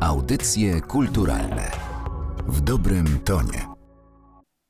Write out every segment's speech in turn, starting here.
Audycje kulturalne w dobrym tonie.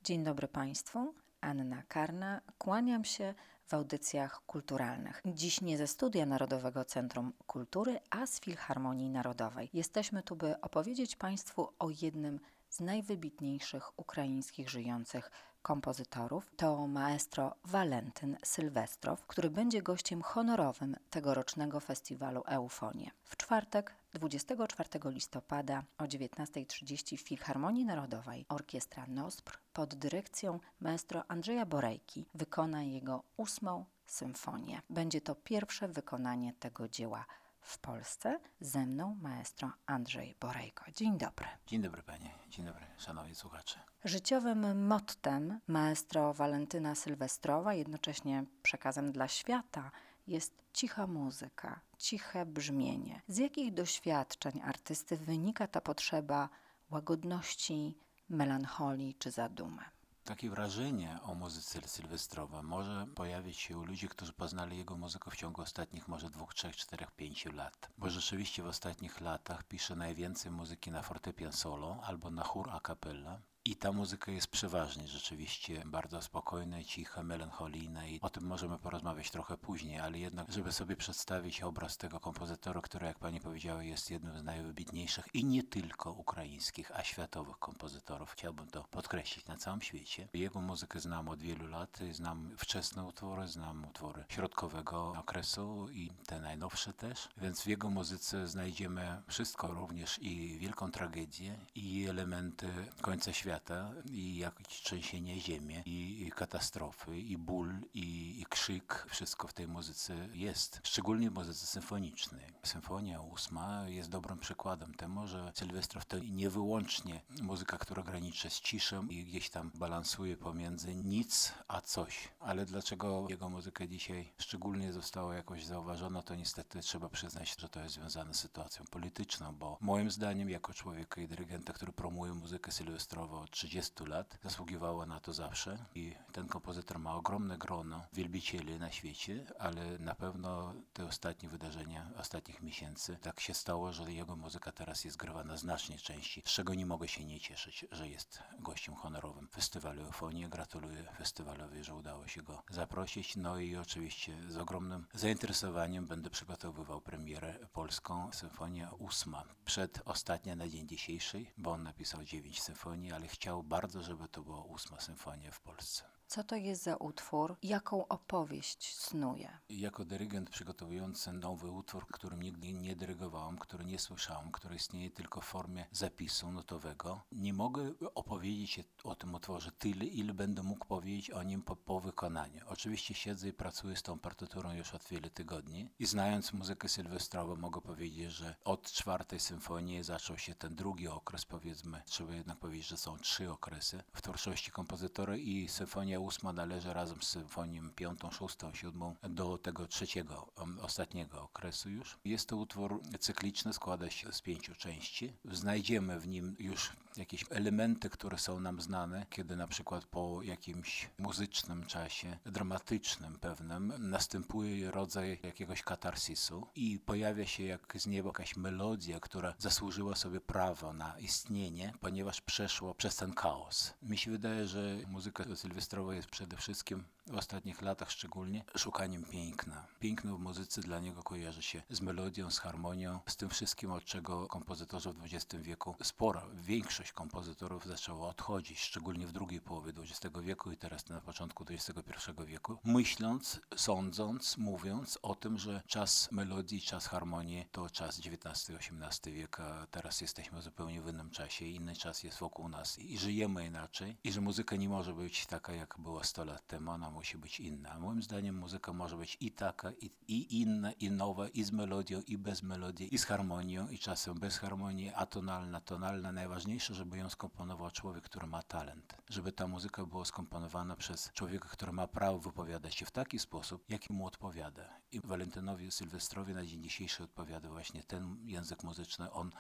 Dzień dobry Państwu. Anna Karna, kłaniam się w audycjach kulturalnych. Dziś nie ze Studia Narodowego Centrum Kultury, a z Filharmonii Narodowej. Jesteśmy tu, by opowiedzieć Państwu o jednym z najwybitniejszych ukraińskich żyjących kompozytorów. To maestro Walentyn Sylwestrow, który będzie gościem honorowym tegorocznego festiwalu Eufonie. W czwartek 24 listopada o 19.30 w Filharmonii Narodowej Orkiestra NOSPR pod dyrekcją maestro Andrzeja Borejki wykona jego ósmą symfonię. Będzie to pierwsze wykonanie tego dzieła w Polsce. Ze mną maestro Andrzej Borejko. Dzień dobry. Dzień dobry panie, dzień dobry szanowni słuchacze. Życiowym mottem maestro Walentyna Sylwestrowa, jednocześnie przekazem dla świata, jest cicha muzyka, ciche brzmienie. Z jakich doświadczeń artysty wynika ta potrzeba łagodności, melancholii czy zadumy? Takie wrażenie o muzyce sylwestrowej może pojawić się u ludzi, którzy poznali jego muzykę w ciągu ostatnich może dwóch, trzech, czterech, pięciu lat. Bo rzeczywiście w ostatnich latach pisze najwięcej muzyki na fortepian solo albo na chór a cappella. I ta muzyka jest przeważnie rzeczywiście bardzo spokojna, cicha, melancholijna i o tym możemy porozmawiać trochę później, ale jednak, żeby sobie przedstawić obraz tego kompozytora, który, jak pani powiedziała, jest jednym z najwybitniejszych i nie tylko ukraińskich, a światowych kompozytorów, chciałbym to podkreślić na całym świecie. Jego muzykę znam od wielu lat, znam wczesne utwory, znam utwory środkowego okresu i te najnowsze też, więc w jego muzyce znajdziemy wszystko, również i wielką tragedię, i elementy końca świata świata i jakieś trzęsienie ziemi, i katastrofy, i ból, i, i krzyk, wszystko w tej muzyce jest. Szczególnie w muzyce symfonicznej. Symfonia ósma jest dobrym przykładem temu, że Sylwestrow to nie wyłącznie muzyka, która graniczy z ciszą i gdzieś tam balansuje pomiędzy nic a coś. Ale dlaczego jego muzyka dzisiaj szczególnie została jakoś zauważona, to niestety trzeba przyznać, że to jest związane z sytuacją polityczną, bo moim zdaniem jako człowieka i dyrygenta, który promuje muzykę sylwestrową od 30 lat, zasługiwała na to zawsze i ten kompozytor ma ogromne grono wielbicieli na świecie, ale na pewno te ostatnie wydarzenia ostatnich miesięcy tak się stało, że jego muzyka teraz jest grywana znacznie częściej, z czego nie mogę się nie cieszyć, że jest gościem honorowym festiwalu Eufonii. Gratuluję festiwalowi, że udało się go zaprosić. No i oczywiście z ogromnym zainteresowaniem będę przygotowywał premierę polską Symfonię ósma. Przed ostatnia na dzień dzisiejszy, bo on napisał dziewięć symfonii, ale chciał bardzo, żeby to była ósma symfonia w Polsce. Co to jest za utwór? Jaką opowieść snuje? Jako dyrygent przygotowujący nowy utwór, którym nigdy nie dyrygowałem, który nie słyszałem, który istnieje tylko w formie zapisu notowego, nie mogę opowiedzieć o tym utworze tyle, ile będę mógł powiedzieć o nim po, po wykonaniu. Oczywiście siedzę i pracuję z tą partyturą już od wielu tygodni i znając muzykę sylwestrową mogę powiedzieć, że od czwartej symfonii zaczął się ten drugi okres, powiedzmy, trzeba jednak powiedzieć, że są trzy okresy w twórczości kompozytora i symfonia ósma należy razem z symfonią piątą, szóstą, siódmą do tego trzeciego, ostatniego okresu już. Jest to utwór cykliczny, składa się z pięciu części. Znajdziemy w nim już jakieś elementy, które są nam znane, kiedy na przykład po jakimś muzycznym czasie, dramatycznym pewnym, następuje rodzaj jakiegoś katarsisu i pojawia się jak z nieba jakaś melodia, która zasłużyła sobie prawo na istnienie, ponieważ przeszło przez ten chaos. Mi się wydaje, że muzyka sylwestrowa jest przede wszystkim w ostatnich latach szczególnie szukaniem piękna. Piękno w muzyce dla niego kojarzy się z melodią, z harmonią, z tym wszystkim, od czego kompozytorzy w XX wieku, spora większość kompozytorów zaczęła odchodzić, szczególnie w drugiej połowie XX wieku i teraz na początku XXI wieku, myśląc, sądząc, mówiąc o tym, że czas melodii, czas harmonii to czas XIX-XVIII wiek, a teraz jesteśmy zupełnie w innym czasie, inny czas jest wokół nas i żyjemy inaczej i że muzyka nie może być taka, jak była 100 lat temu, ona musi być inna. Moim zdaniem muzyka może być i taka, i, i inna, i nowa, i z melodią, i bez melodii, i z harmonią, i czasem bez harmonii, atonalna, tonalna. Najważniejsze, żeby ją skomponował człowiek, który ma talent. Żeby ta muzyka była skomponowana przez człowieka, który ma prawo wypowiadać się w taki sposób, jaki mu odpowiada. I Walentynowi Sylwestrowi na dzień dzisiejszy odpowiada właśnie ten język muzyczny. On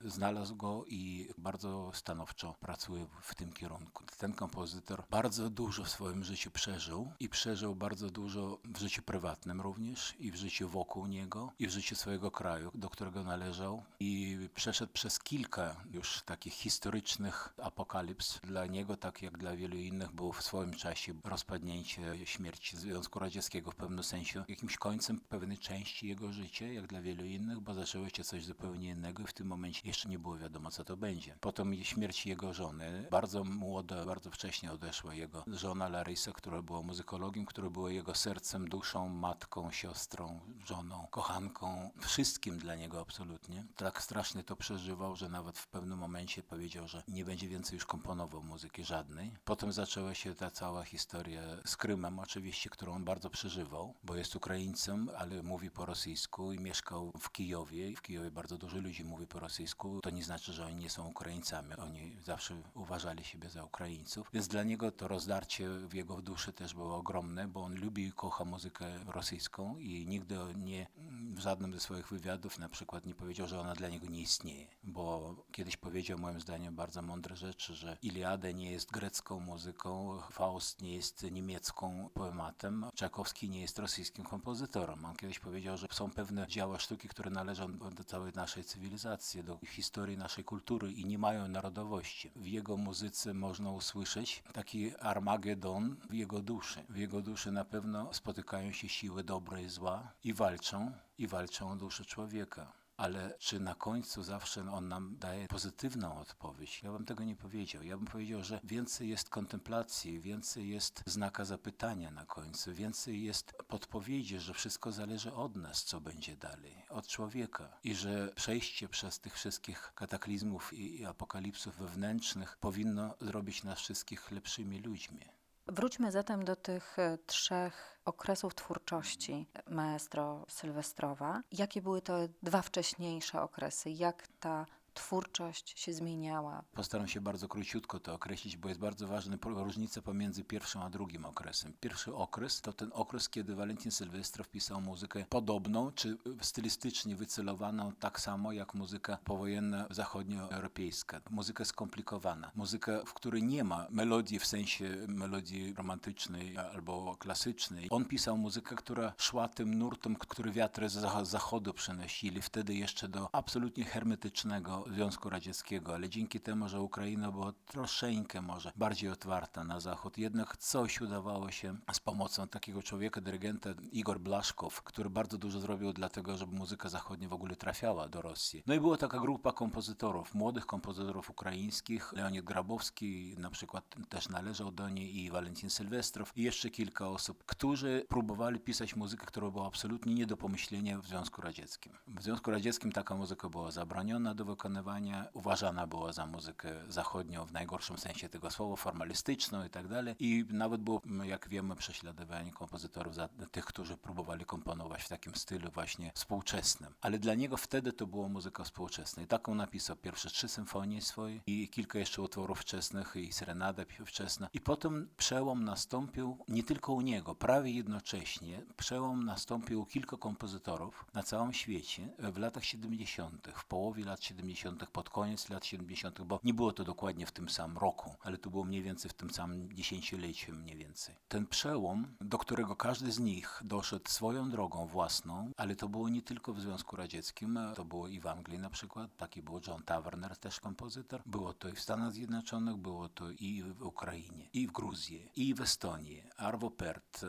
znalazł go i bardzo stanowczo pracuje w tym kierunku. Ten kompozytor bardzo dużo w swoim życiu przeżył i przeżył bardzo dużo w życiu prywatnym również i w życiu wokół niego i w życiu swojego kraju, do którego należał i przeszedł przez kilka już takich historycznych apokalips. Dla niego, tak jak dla wielu innych, było w swoim czasie rozpadnięcie, śmierć Związku Radzieckiego w pewnym sensie jakimś końcem pewnej części jego życia, jak dla wielu innych, bo zaczęło się coś zupełnie innego i w tym momencie jeszcze nie było wiadomo, co to będzie. Potem śmierć jego żony. Bardzo młoda, bardzo wcześnie odeszła jego żona Larisa, która była muzykologiem, która była jego sercem, duszą, matką, siostrą, żoną, kochanką, wszystkim dla niego absolutnie. Tak strasznie to przeżywał, że nawet w pewnym momencie powiedział, że nie będzie więcej już komponował muzyki żadnej. Potem zaczęła się ta cała historia z Krymem oczywiście, którą on bardzo przeżywał, bo jest Ukraińcem, ale mówi po rosyjsku i mieszkał w Kijowie. W Kijowie bardzo dużo ludzi mówi po rosyjsku. To nie znaczy, że oni nie są Ukraińcami. Oni zawsze uważali siebie za Ukraińców. Więc dla niego to rozdarcie w jego duszy też było ogromne, bo on lubi i kocha muzykę rosyjską i nigdy nie w żadnym ze swoich wywiadów na przykład nie powiedział, że ona dla niego nie istnieje. Bo kiedyś powiedział moim zdaniem bardzo mądre rzeczy, że Iliada nie jest grecką muzyką, Faust nie jest niemiecką poematem, Czakowski nie jest rosyjskim kompozytorem. On kiedyś powiedział, że są pewne dzieła sztuki, które należą do całej naszej cywilizacji, do historii naszej kultury i nie mają narodowości. W jego muzyce można usłyszeć taki Armagedon w jego duszy. W jego duszy na pewno spotykają się siły dobre i zła i walczą, i walczą o duszę człowieka ale czy na końcu zawsze on nam daje pozytywną odpowiedź? Ja bym tego nie powiedział. Ja bym powiedział, że więcej jest kontemplacji, więcej jest znaka zapytania na końcu, więcej jest podpowiedzi, że wszystko zależy od nas, co będzie dalej, od człowieka i że przejście przez tych wszystkich kataklizmów i apokalipsów wewnętrznych powinno zrobić nas wszystkich lepszymi ludźmi. Wróćmy zatem do tych e, trzech okresów twórczości maestro Sylwestrowa. Jakie były te dwa wcześniejsze okresy? Jak ta twórczość się zmieniała. Postaram się bardzo króciutko to określić, bo jest bardzo ważna różnica pomiędzy pierwszym a drugim okresem. Pierwszy okres to ten okres, kiedy Walentin Sylwestrow pisał muzykę podobną, czy stylistycznie wycelowaną tak samo jak muzyka powojenna zachodnioeuropejska. Muzyka skomplikowana, muzyka, w której nie ma melodii w sensie melodii romantycznej albo klasycznej. On pisał muzykę, która szła tym nurtem, który wiatry z zachodu przenosili, wtedy jeszcze do absolutnie hermetycznego Związku Radzieckiego, ale dzięki temu, że Ukraina była troszeczkę może bardziej otwarta na Zachód, jednak coś udawało się z pomocą takiego człowieka, dyrygenta Igor Blaszkow, który bardzo dużo zrobił dlatego, żeby muzyka zachodnia w ogóle trafiała do Rosji. No i była taka grupa kompozytorów, młodych kompozytorów ukraińskich, Leonid Grabowski na przykład też należał do niej i Walentin Sylwestrow i jeszcze kilka osób, którzy próbowali pisać muzykę, która była absolutnie nie do pomyślenia w Związku Radzieckim. W Związku Radzieckim taka muzyka była zabroniona do wykonania wykonywania uważana była za muzykę zachodnią w najgorszym sensie tego słowa, formalistyczną i tak dalej. I nawet było, jak wiemy, prześladowanie kompozytorów za tych, którzy próbowali komponować w takim stylu właśnie współczesnym. Ale dla niego wtedy to była muzyka współczesna. I taką napisał pierwsze trzy symfonie swoje i kilka jeszcze utworów wczesnych i serenada wczesna. I potem przełom nastąpił nie tylko u niego, prawie jednocześnie przełom nastąpił u kilku kompozytorów na całym świecie w latach 70., w połowie lat 70 pod koniec lat 70., bo nie było to dokładnie w tym samym roku, ale to było mniej więcej w tym samym dziesięcioleciu mniej więcej. Ten przełom, do którego każdy z nich doszedł swoją drogą własną, ale to było nie tylko w Związku Radzieckim, to było i w Anglii na przykład, taki był John Taverner, też kompozytor, było to i w Stanach Zjednoczonych, było to i w Ukrainie, i w Gruzji, i w Estonii, Arvo Pärt,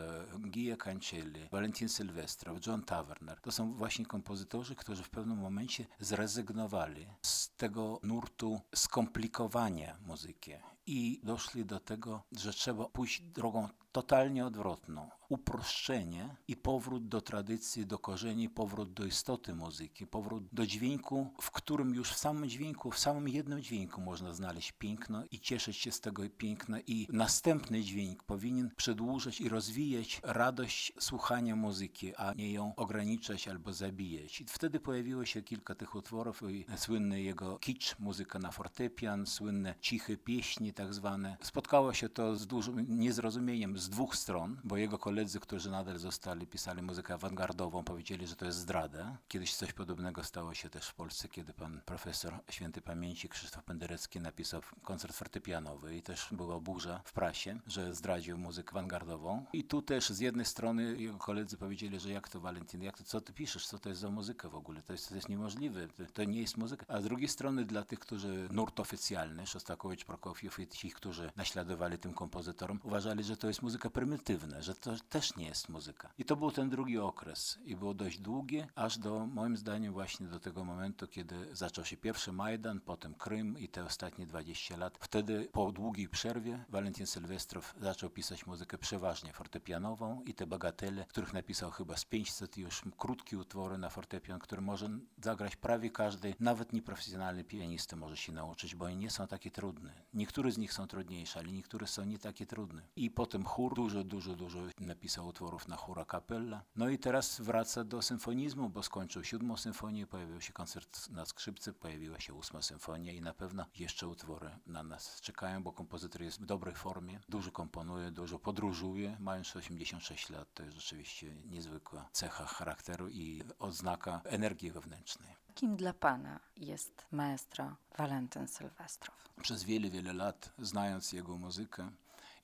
Gia Cancelli, Valentin Sylwestrow, John Taverner. To są właśnie kompozytorzy, którzy w pewnym momencie zrezygnowali z tego nurtu skomplikowania muzyki. I doszli do tego, że trzeba pójść drogą totalnie odwrotną. Uproszczenie i powrót do tradycji, do korzeni, powrót do istoty muzyki, powrót do dźwięku, w którym już w samym dźwięku, w samym jednym dźwięku można znaleźć piękno i cieszyć się z tego piękna i następny dźwięk powinien przedłużać i rozwijać radość słuchania muzyki, a nie ją ograniczać albo zabijać. I wtedy pojawiło się kilka tych utworów i słynny jego kicz, muzyka na fortepian, słynne ciche pieśni tak zwane. Spotkało się to z dużym niezrozumieniem, z dwóch stron, bo jego koledzy, którzy nadal zostali, pisali muzykę awangardową, powiedzieli, że to jest zdrada. Kiedyś coś podobnego stało się też w Polsce, kiedy pan profesor święty pamięci Krzysztof Penderecki napisał koncert fortepianowy i też była burza w prasie, że zdradził muzykę awangardową. I tu też z jednej strony jego koledzy powiedzieli, że jak to Valentin, jak to, co ty piszesz, co to jest za muzyka w ogóle, to jest, to jest niemożliwe, to, to nie jest muzyka. A z drugiej strony dla tych, którzy nurt oficjalny, Szostakowicz, Prokofiew i ci, którzy naśladowali tym kompozytorom, uważali, że to jest muzyka prymitywna, że to też nie jest muzyka. I to był ten drugi okres i było dość długie, aż do, moim zdaniem, właśnie do tego momentu, kiedy zaczął się pierwszy Majdan, potem Krym i te ostatnie 20 lat. Wtedy po długiej przerwie Walentin Sylwestrow zaczął pisać muzykę przeważnie fortepianową i te bagatele, których napisał chyba z 500 już krótkie utwory na fortepian, które może zagrać prawie każdy, nawet nieprofesjonalny pianista może się nauczyć, bo oni nie są takie trudne. Niektóre z nich są trudniejsze, ale niektóre są nie takie trudne. I potem chór, dużo, dużo, dużo napisał utworów na chóra kapella. No i teraz wraca do symfonizmu, bo skończył siódmą symfonię, pojawił się koncert na skrzypce, pojawiła się ósma symfonia i na pewno jeszcze utwory na nas czekają, bo kompozytor jest w dobrej formie, dużo komponuje, dużo podróżuje, mając 86 lat, to jest rzeczywiście niezwykła cecha charakteru i odznaka energii wewnętrznej. Kim dla Pana jest maestro Walentyn Sylwestrow? Przez wiele, wiele lat, znając jego muzykę,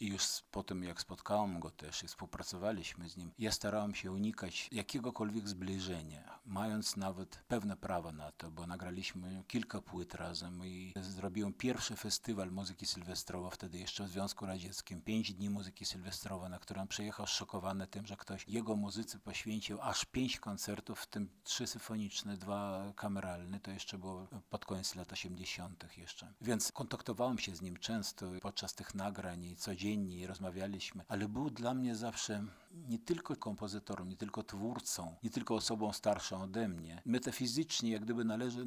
i już po tym, jak spotkałem go też i współpracowaliśmy z nim, ja starałem się unikać jakiegokolwiek zbliżenia, mając nawet pewne prawo na to, bo nagraliśmy kilka płyt razem i zrobiłem pierwszy festiwal muzyki sylwestrowa, wtedy jeszcze w Związku Radzieckim, pięć dni muzyki sylwestrowej, na którym przyjechał szokowany tym, że ktoś jego muzyce poświęcił aż pięć koncertów, w tym trzy symfoniczne, dwa kameralne, to jeszcze było pod koniec lat 80. jeszcze. Więc kontaktowałem się z nim często podczas tych nagrań i codziennie codziennie rozmawialiśmy, ale był dla mnie zawsze nie tylko kompozytorem, nie tylko twórcą, nie tylko osobą starszą ode mnie. Metafizycznie jak gdyby należy,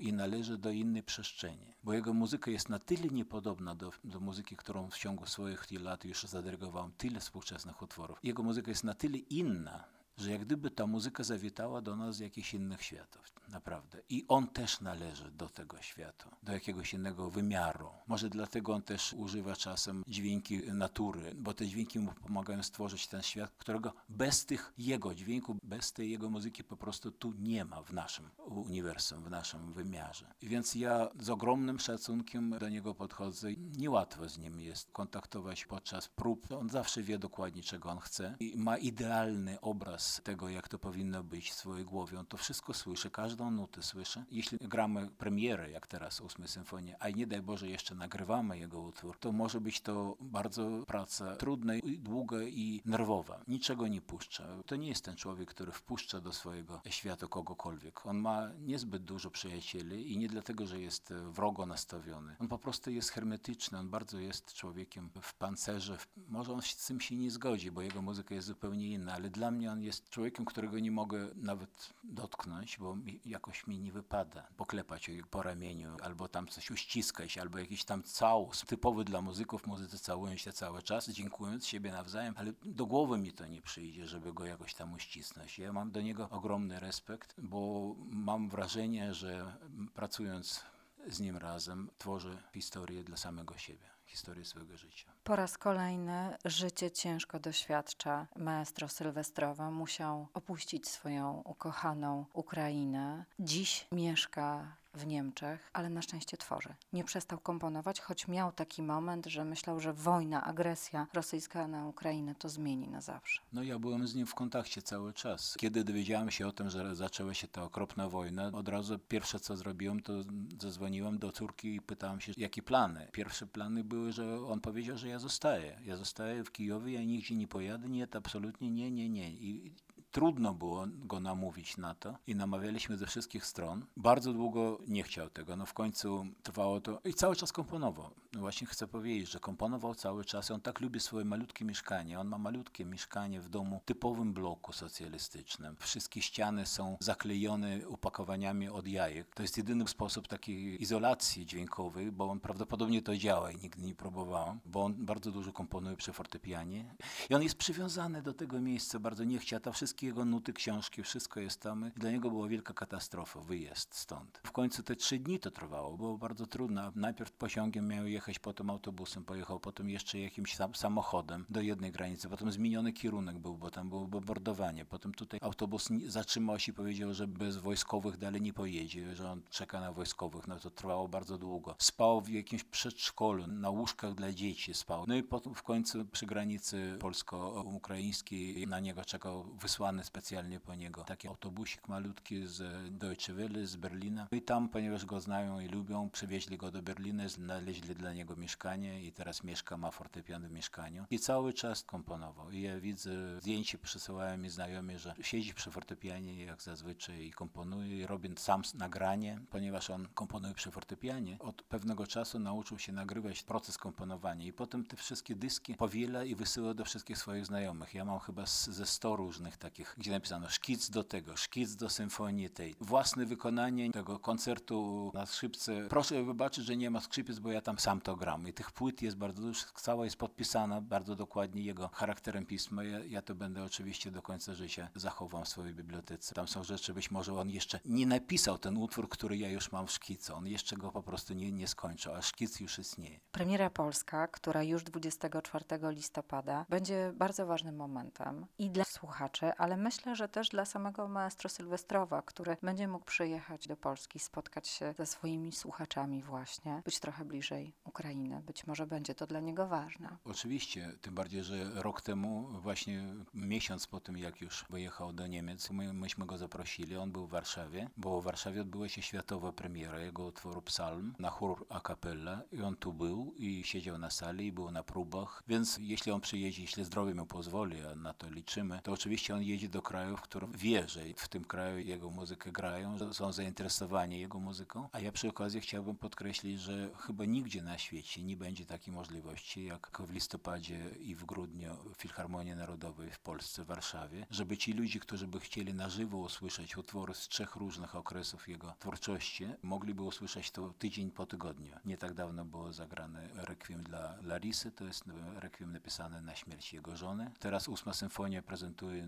i należy do innej przestrzeni, bo jego muzyka jest na tyle niepodobna do, do muzyki, którą w ciągu swoich lat już zadyrygowałem, tyle współczesnych utworów. Jego muzyka jest na tyle inna, że jak gdyby ta muzyka zawitała do nas z jakichś innych światów, naprawdę. I on też należy do tego świata, do jakiegoś innego wymiaru. Może dlatego on też używa czasem dźwięki natury, bo te dźwięki mu pomagają stworzyć ten świat, którego bez tych jego dźwięków, bez tej jego muzyki po prostu tu nie ma w naszym uniwersum, w naszym wymiarze. Więc ja z ogromnym szacunkiem do niego podchodzę. Niełatwo z nim jest kontaktować podczas prób. On zawsze wie dokładnie, czego on chce i ma idealny obraz tego, jak to powinno być w swojej głowie. On to wszystko słyszy, każdą nutę słyszy. Jeśli gramy premierę, jak teraz ósmy symfonię, a nie daj Boże jeszcze nagrywamy jego utwór, to może być to bardzo praca trudna, długa i nerwowa. Niczego nie puszcza. To nie jest ten człowiek, który wpuszcza do swojego świata kogokolwiek. On ma niezbyt dużo przyjacieli i nie dlatego, że jest wrogo nastawiony. On po prostu jest hermetyczny, on bardzo jest człowiekiem w pancerze. Może on z tym się nie zgodzi, bo jego muzyka jest zupełnie inna, ale dla mnie on jest jest człowiekiem, którego nie mogę nawet dotknąć, bo mi, jakoś mi nie wypada poklepać po ramieniu, albo tam coś uściskać, albo jakiś tam całus. Typowy dla muzyków, muzycy całują się cały czas, dziękując siebie nawzajem, ale do głowy mi to nie przyjdzie, żeby go jakoś tam uścisnąć. Ja mam do niego ogromny respekt, bo mam wrażenie, że pracując z nim razem tworzę historię dla samego siebie historię swojego życia. Po raz kolejny życie ciężko doświadcza. Maestro Sylwestrowa musiał opuścić swoją ukochaną Ukrainę. Dziś mieszka w Niemczech, ale na szczęście tworzy. Nie przestał komponować, choć miał taki moment, że myślał, że wojna, agresja rosyjska na Ukrainę to zmieni na zawsze. No ja byłem z nim w kontakcie cały czas. Kiedy dowiedziałem się o tym, że zaczęła się ta okropna wojna, od razu pierwsze co zrobiłem, to zadzwoniłem do córki i pytałem się, jakie plany. Pierwsze plany były, że on powiedział, że ja zostaję. Ja zostaję w Kijowie, ja nigdzie nie pojadę, nie, to absolutnie nie, nie, nie. I Trudno było go namówić na to i namawialiśmy ze wszystkich stron. Bardzo długo nie chciał tego, no w końcu trwało to i cały czas komponował. No właśnie chcę powiedzieć, że komponował cały czas. On tak lubi swoje malutkie mieszkanie. On ma malutkie mieszkanie w domu typowym bloku socjalistycznym. Wszystkie ściany są zaklejone upakowaniami od jajek. To jest jedyny sposób takiej izolacji dźwiękowej, bo on prawdopodobnie to działa i nigdy nie próbowałem, bo on bardzo dużo komponuje przy fortepianie. I on jest przywiązany do tego miejsca, bardzo nie chciał. To wszystkie jego nuty, książki, wszystko jest tam. Dla niego była wielka katastrofa, wyjazd stąd. W końcu te trzy dni to trwało, było bardzo trudno. Najpierw pociągiem miał jechać potem autobusem, pojechał potem jeszcze jakimś sam, samochodem do jednej granicy, potem zmieniony kierunek był, bo tam było bombardowanie, potem tutaj autobus zatrzymał się i powiedział, że bez wojskowych dalej nie pojedzie, że on czeka na wojskowych, no to trwało bardzo długo. Spał w jakimś przedszkolu, na łóżkach dla dzieci spał. No i potem w końcu przy granicy polsko-ukraińskiej na niego czekał wysłany specjalnie po niego taki autobusik malutki z Deutsche Welle z Berlina. I tam, ponieważ go znają i lubią, przywieźli go do Berlina, znaleźli dla niego mieszkanie i teraz mieszka, ma fortepian w mieszkaniu. I cały czas komponował. I ja widzę, zdjęcie przysyłają mi znajomi, że siedzi przy fortepianie jak zazwyczaj i komponuje i robi sam nagranie, ponieważ on komponuje przy fortepianie. Od pewnego czasu nauczył się nagrywać proces komponowania i potem te wszystkie dyski powiela i wysyła do wszystkich swoich znajomych. Ja mam chyba ze 100 różnych takich, gdzie napisano szkic do tego, szkic do symfonii tej, własne wykonanie tego koncertu na skrzypce. Proszę wybaczyć, że nie ma skrzypiec, bo ja tam sam to gram. I tych płyt jest bardzo dużo, cała jest podpisana bardzo dokładnie jego charakterem pisma. Ja, ja to będę oczywiście do końca życia zachowam w swojej bibliotece. Tam są rzeczy, być może on jeszcze nie napisał ten utwór, który ja już mam w szkicu. On jeszcze go po prostu nie, nie skończył, a szkic już istnieje. Premiera polska, która już 24 listopada będzie bardzo ważnym momentem i dla słuchaczy, ale myślę, że też dla samego maestro Sylwestrowa, który będzie mógł przyjechać do Polski, spotkać się ze swoimi słuchaczami właśnie, być trochę bliżej Ukrainy. Być może będzie to dla niego ważne. Oczywiście, tym bardziej, że rok temu, właśnie miesiąc po tym, jak już wyjechał do Niemiec, my, myśmy go zaprosili, on był w Warszawie, bo w Warszawie odbyła się światowa premiera jego utworu Psalm na chór a cappella i on tu był i siedział na sali i był na próbach, więc jeśli on przyjedzie, jeśli zdrowie mu pozwoli, a na to liczymy, to oczywiście on jedzie do kraju, w którym wie, że w tym kraju jego muzykę grają, są zainteresowani jego muzyką, a ja przy okazji chciałbym podkreślić, że chyba nigdzie na świecie nie będzie takiej możliwości, jak w listopadzie i w grudniu w Filharmonii Narodowej w Polsce, w Warszawie, żeby ci ludzie, którzy by chcieli na żywo usłyszeć utwory z trzech różnych okresów jego twórczości, mogliby usłyszeć to tydzień po tygodniu. Nie tak dawno było zagrane Requiem dla Larisy, to jest Requiem napisane na śmierć jego żony. Teraz ósma symfonia prezentuje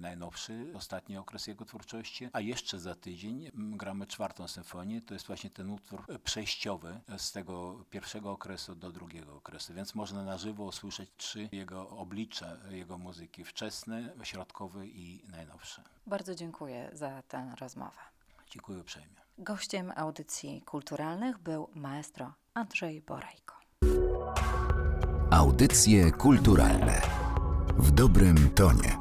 ostatni okres jego twórczości, a jeszcze za tydzień gramy czwartą symfonię, to jest właśnie ten utwór przejściowy z tego pierwszego okresu do drugiego okresu, więc można na żywo usłyszeć trzy jego oblicza, jego muzyki, wczesne, środkowe i najnowsze. Bardzo dziękuję za tę rozmowę. Dziękuję uprzejmie. Gościem audycji kulturalnych był maestro Andrzej Borajko. Audycje kulturalne w dobrym tonie.